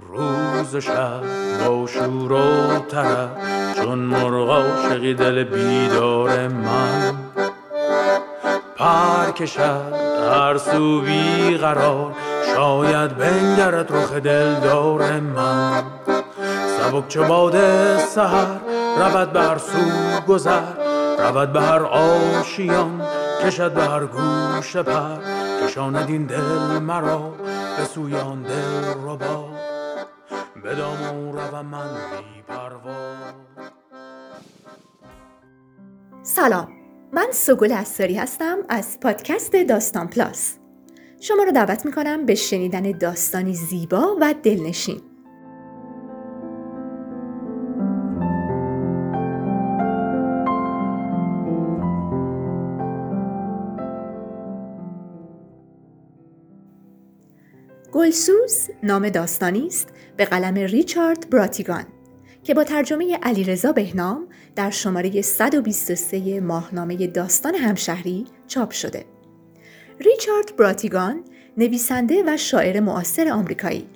روز و شب با شور و طرف چون مرغا شقی دل بیدار من. پر کشد هر سو قرار شاید بنگرد رخ دلدار من. سبک چه باد سهر رود بر سو گذر رود به هر آشیان کشد به هر گوش پر. کشاند این دل مرا به سویان دل ربا بدام رو من بی پروا سلام من سگل استاری هستم از پادکست داستان پلاس. شما رو دعوت می‌کنم به شنیدن داستانی زیبا و دلنشین. گلسوز نام داستانی است به قلم ریچارد براتیگان که با ترجمه علیرضا بهنام در شماره 123 ماهنامه داستان همشهری چاپ شده. ریچارد براتیگان نویسنده و شاعر معاصر آمریکایی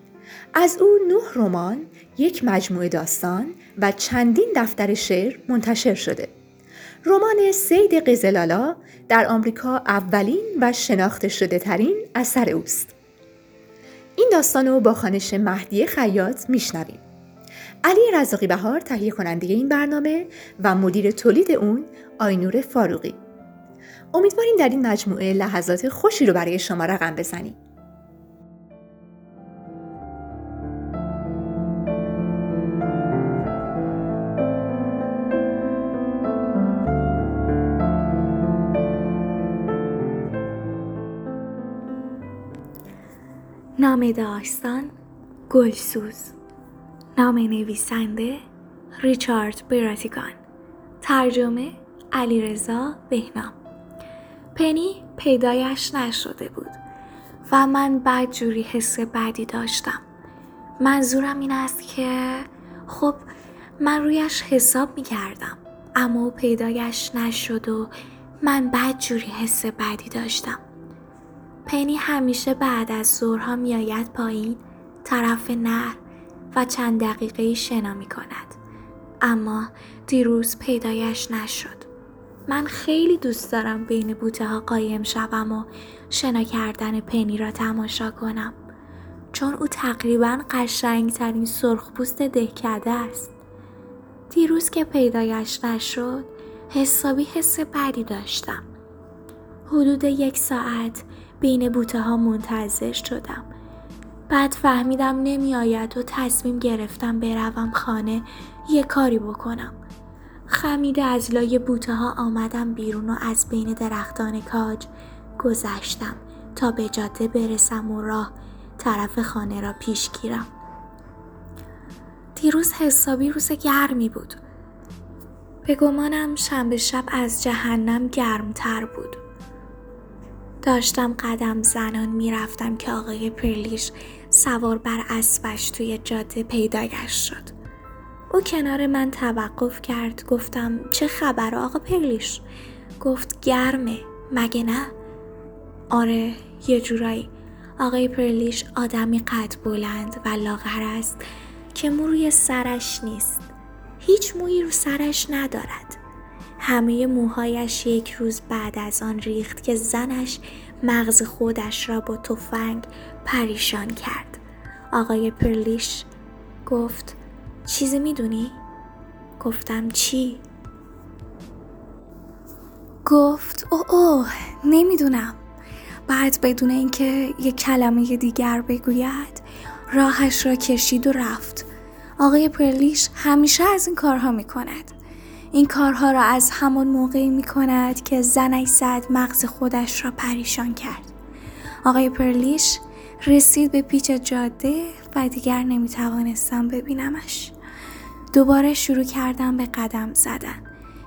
از او نه رمان، یک مجموعه داستان و چندین دفتر شعر منتشر شده. رمان سید قزلالا در آمریکا اولین و شناخته شده ترین اثر اوست. این داستان رو با خانش مهدی خیاط میشنویم. علی رزاقی بهار تهیه کننده این برنامه و مدیر تولید اون آینور فاروقی. امیدواریم در این مجموعه لحظات خوشی رو برای شما رقم بزنیم. نام داستان گلسوز. نام نویسنده ریچارد براتیگان. ترجمه علیرضا بهنام. پنی پیدایش نشده بود و من بعد جوری حس بدی داشتم. منظورم این است که خب من رویش حساب می کردم اما پیدایش نشد و من بعد جوری حس بدی داشتم. پنی همیشه بعد از ظهرها میآید پایین طرف نهر و چند دقیقه شنا می کند. اما دیروز پیدایش نشد. من خیلی دوست دارم بین بوته ها قایم شوم و شنا کردن پنی را تماشا کنم. چون او تقریبا قشنگترین سرخپوست دهکده است. دیروز که پیدایش نشد حسابی حس بدی داشتم. حدود یک ساعت بین بوته ها منتظر شدم. بعد فهمیدم نمی آید و تصمیم گرفتم بروم خانه یه کاری بکنم. خمیده از لای بوته ها آمدم بیرون و از بین درختان کاج گذشتم تا به جاده برسم و راه طرف خانه را پیش گیرم. دیروز حسابی روز گرمی بود. به گمانم شنبه شب از جهنم گرمتر بود. داشتم قدم زنان می‌رفتم که آقای پرلیش سوار بر اسبش توی جاده پیدایش شد. او کنار من توقف کرد گفتم چه خبر آقا پرلیش؟ گفت گرمه مگه نه؟ آره یه جورایی آقای پرلیش آدمی قد بلند و لاغر است که مو روی سرش نیست هیچ مویی رو سرش ندارد همه موهایش یک روز بعد از آن ریخت که زنش مغز خودش را با تفنگ پریشان کرد. آقای پرلیش گفت چیزی می‌دونی؟ گفتم چی؟ گفت اوه اوه نمی‌دونم بعد بدون اینکه یک کلمه دیگر بگوید راهش را کشید و رفت آقای پرلیش همیشه از این کارها می کند این کارها را از همان موقعی می کند که زنش زد مغز خودش را پریشان کرد. آقای پرلیش رسید به پیچ جاده و دیگر نمی توانستم ببینمش. دوباره شروع کردم به قدم زدن.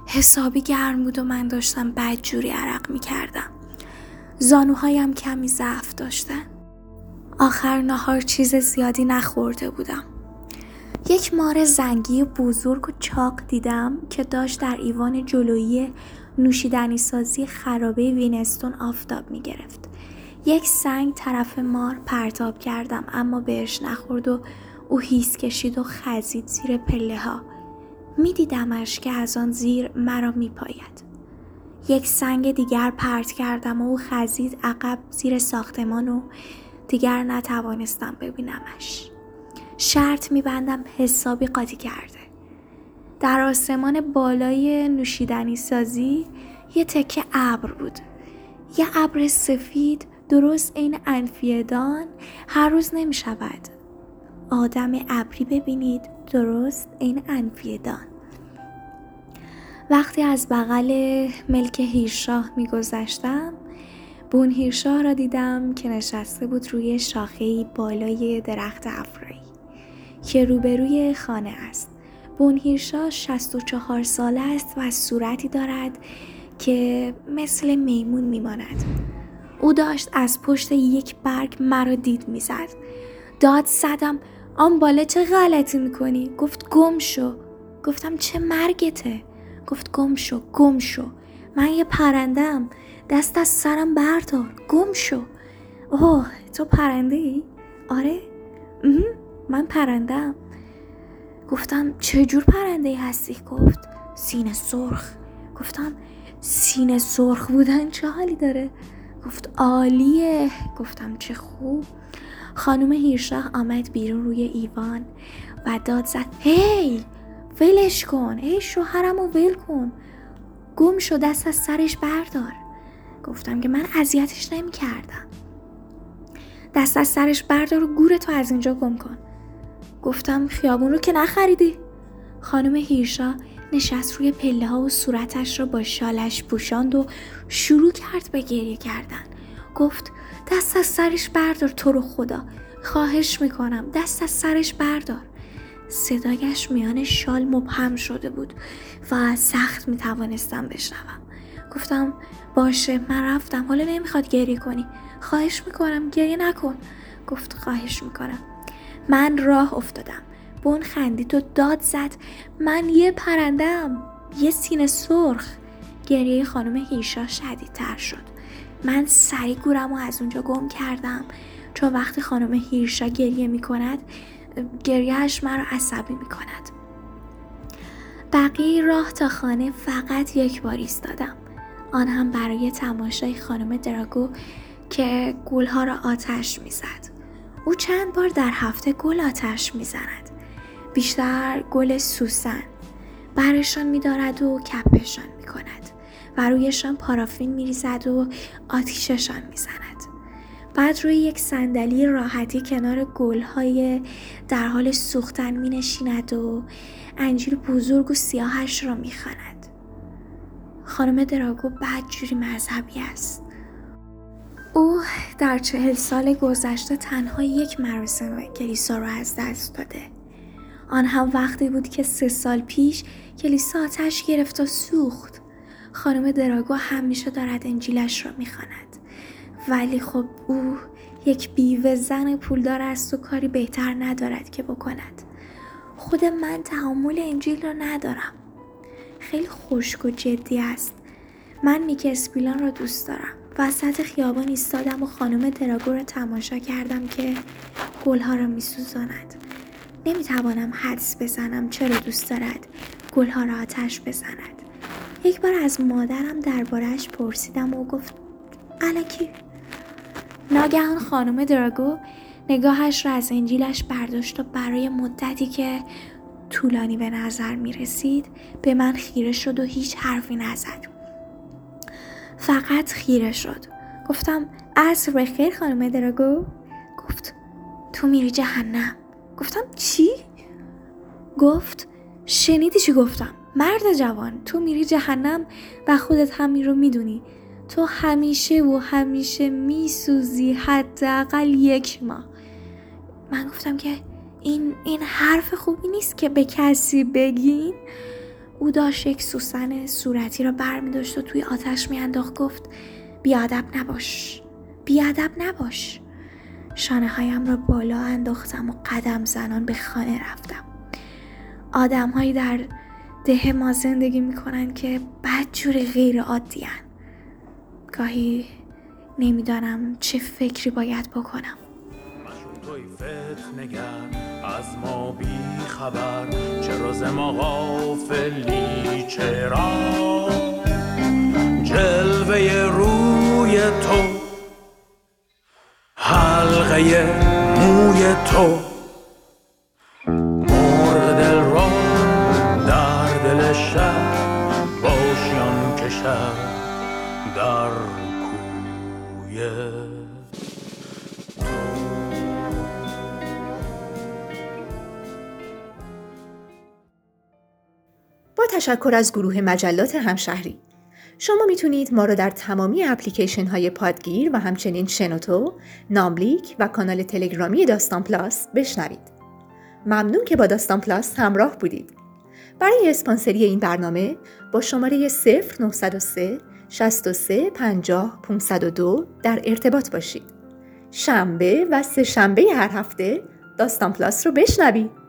حسابی گرم بود و من داشتم بدجوری عرق می کردم. زانوهایم کمی ضعف داشتن. آخر نهار چیز زیادی نخورده بودم. یک مار زنگی بزرگ و چاق دیدم که داشت در ایوان جلویی نوشیدنی سازی خرابه وینستون آفتاب می گرفت. یک سنگ طرف مار پرتاب کردم اما بهش نخورد و او هیس کشید و خزید زیر پله ها می دیدمش که از آن زیر مرا می پاید. یک سنگ دیگر پرت کردم و او خزید عقب زیر ساختمان و دیگر نتوانستم ببینمش. شرط میبندم حسابی قاطی کرده. در آسمان بالای نوشیدنی سازی یه تکه ابر بود. یه ابر سفید درست عین انفیدان هر روز نمی شود. آدم ابری ببینید درست عین انفیدان. وقتی از بغل ملک هیرشاه میگذشتم بون هیرشاه را دیدم که نشسته بود روی شاخه بالای درخت افرایی که روبروی خانه است. بون هیرشاه 64 ساله است و صورتی دارد که مثل میمون میماند. او داشت از پشت یک برگ مرا دید می‌زد. داد زدم آن بالا چه غلطی می‌کنی؟ گفت گم شو. گفتم چه مرگته؟ گفت گم شو گم شو. من یه پرندم دست از سرم بردار. گم شو. اوه تو پرنده ای؟ آره من پرندم گفتم چجور پرنده ای هستی؟ گفت سینه سرخ. گفتم سینه سرخ بودن چه حالی داره؟ گفت عالیه. گفتم چه خوب. خانم هیرشاه آمد بیرون روی ایوان و داد زد. هی! ولش کن. ای شوهرم و ول کن. گم شو دست از سرش بردار. گفتم که من اذیتش نمی کردم دست از سرش بردار و گور تو از اینجا گم کن. گفتم خیابون رو که نخریدی. خانم هیرشا نشست روی پله ها و صورتش رو با شالش پوشاند و شروع کرد به گریه کردن. گفت دست از سرش بردار تو رو خدا. خواهش می‌کنم دست از سرش بردار. صدایش میان شال مبهم شده بود و سخت می توانستم بشنوم. گفتم باشه من رفتم حالا نمی‌خواد گریه کنی. خواهش می‌کنم گریه نکن. گفت خواهش می‌کنم. من راه افتادم. بون خندید و داد زد. من یه پرندم یه سینه سرخ. گریه خانم هیشا شدیدتر شد. من سری گورم و از اونجا گم کردم. چون وقتی خانم هیرشا گریه می کند گریهش مرا عصبی می کند بقیه راه تا خانه فقط یک بار ایستادم. آن هم برای تماشای خانم دراگو که گلها را آتش می‌زد. او چند بار در هفته گل آتش می‌زند بیشتر گل سوسن برشان میدارد و کپشان می‌کند و رویشان پارافین میریزد و آتیششان می‌زند بعد روی یک صندلی راحتی کنار گلهای در حال سوختن می نشیند و انجیل بزرگ و سیاهش را می خاند. خانم دراگو بعد جوری مذهبی است. او در چهل سال گذشته تنها یک مراسم کلیسا را از دست داده. آن هم وقتی بود که سه سال پیش کلیسا آتش گرفت و سوخت. خانم دراگو همیشه دارد انجیلش را می‌خواند. ولی خب او یک بیوه زن پولدار است و کاری بهتر ندارد که بکند خود من تحمل انجیل را ندارم خیلی خشک و جدی است من میک اسپیلان را دوست دارم وسط خیابان ایستادم و خانم دراگو را تماشا کردم که گلها را میسوزاند. نمی‌توانم حدس بزنم چرا دوست دارد گلها را آتش بزند. یک بار از مادرم دربارهش پرسیدم و گفت الکی؟ ناگهان خانم دراگو نگاهش را از انجیلش برداشت و برای مدتی که طولانی به نظر می رسید به من خیره شد و هیچ حرفی نزد. فقط خیره شد. گفتم عصر بخیر خانم دراگو. گفت تو میری جهنم. گفتم چی؟ گفت شنیدی چی گفتم؟ مرد جوان تو میری جهنم و خودت همین رو می‌دونی. تو همیشه و همیشه میسوزی حداقل یک ماه. من گفتم که این این حرف خوبی نیست که به کسی بگین؟ او داشت یک سوسن صورتی را بر می داشت و توی آتش میانداخت گفت بیادب نباش بیادب نباش. شانه هایم را بالا انداختم و قدم زنان به خانه رفتم. آدم هایی در ده ما زندگی می‌کنن که بدجور غیر عادی گاهی نمی‌دانم چه فکری باید بکنم. از ما بی خبر چرا ز ما غافلی چرا جلوه روی تو حلقه موی تو. مرغ دل را در دل شب باشیان کشد در کوی تشکر از گروه مجلات همشهری شما می‌تونید ما را در تمامی اپلیکیشن های پادگیر و همچنین شنوتو، ناملیک و کانال تلگرامی داستان پلاس بشنوید. ممنون که با داستان پلاس همراه بودید. برای اسپانسری این برنامه با شماره 0903 63 50 502 در ارتباط باشید. شنبه و سه شنبه هر هفته داستان پلاس رو بشنوید.